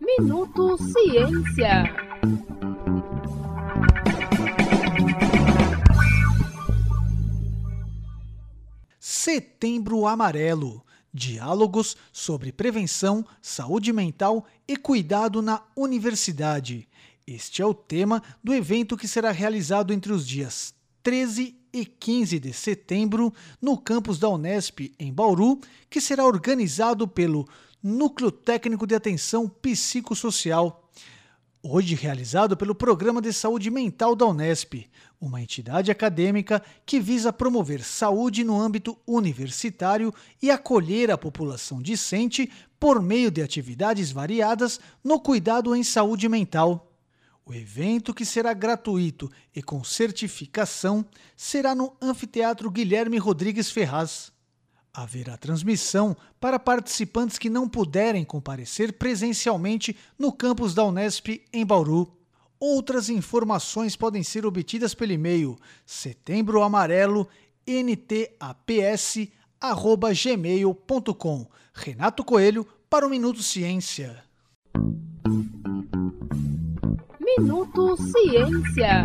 Minuto Ciência. Setembro Amarelo. Diálogos sobre prevenção, saúde mental e cuidado na universidade. Este é o tema do evento que será realizado entre os dias 13 e 15 de setembro no campus da Unesp, em Bauru, que será organizado pelo Núcleo Técnico de Atenção Psicossocial hoje realizado pelo Programa de Saúde Mental da Unesp, uma entidade acadêmica que visa promover saúde no âmbito universitário e acolher a população discente por meio de atividades variadas no cuidado em saúde mental. O evento, que será gratuito e com certificação, será no Anfiteatro Guilherme Rodrigues Ferraz. Haverá transmissão para participantes que não puderem comparecer presencialmente no campus da Unesp em Bauru. Outras informações podem ser obtidas pelo e-mail setembroamarelo.ntaps@gmail.com. Renato Coelho para o Minuto Ciência. Minuto Ciência.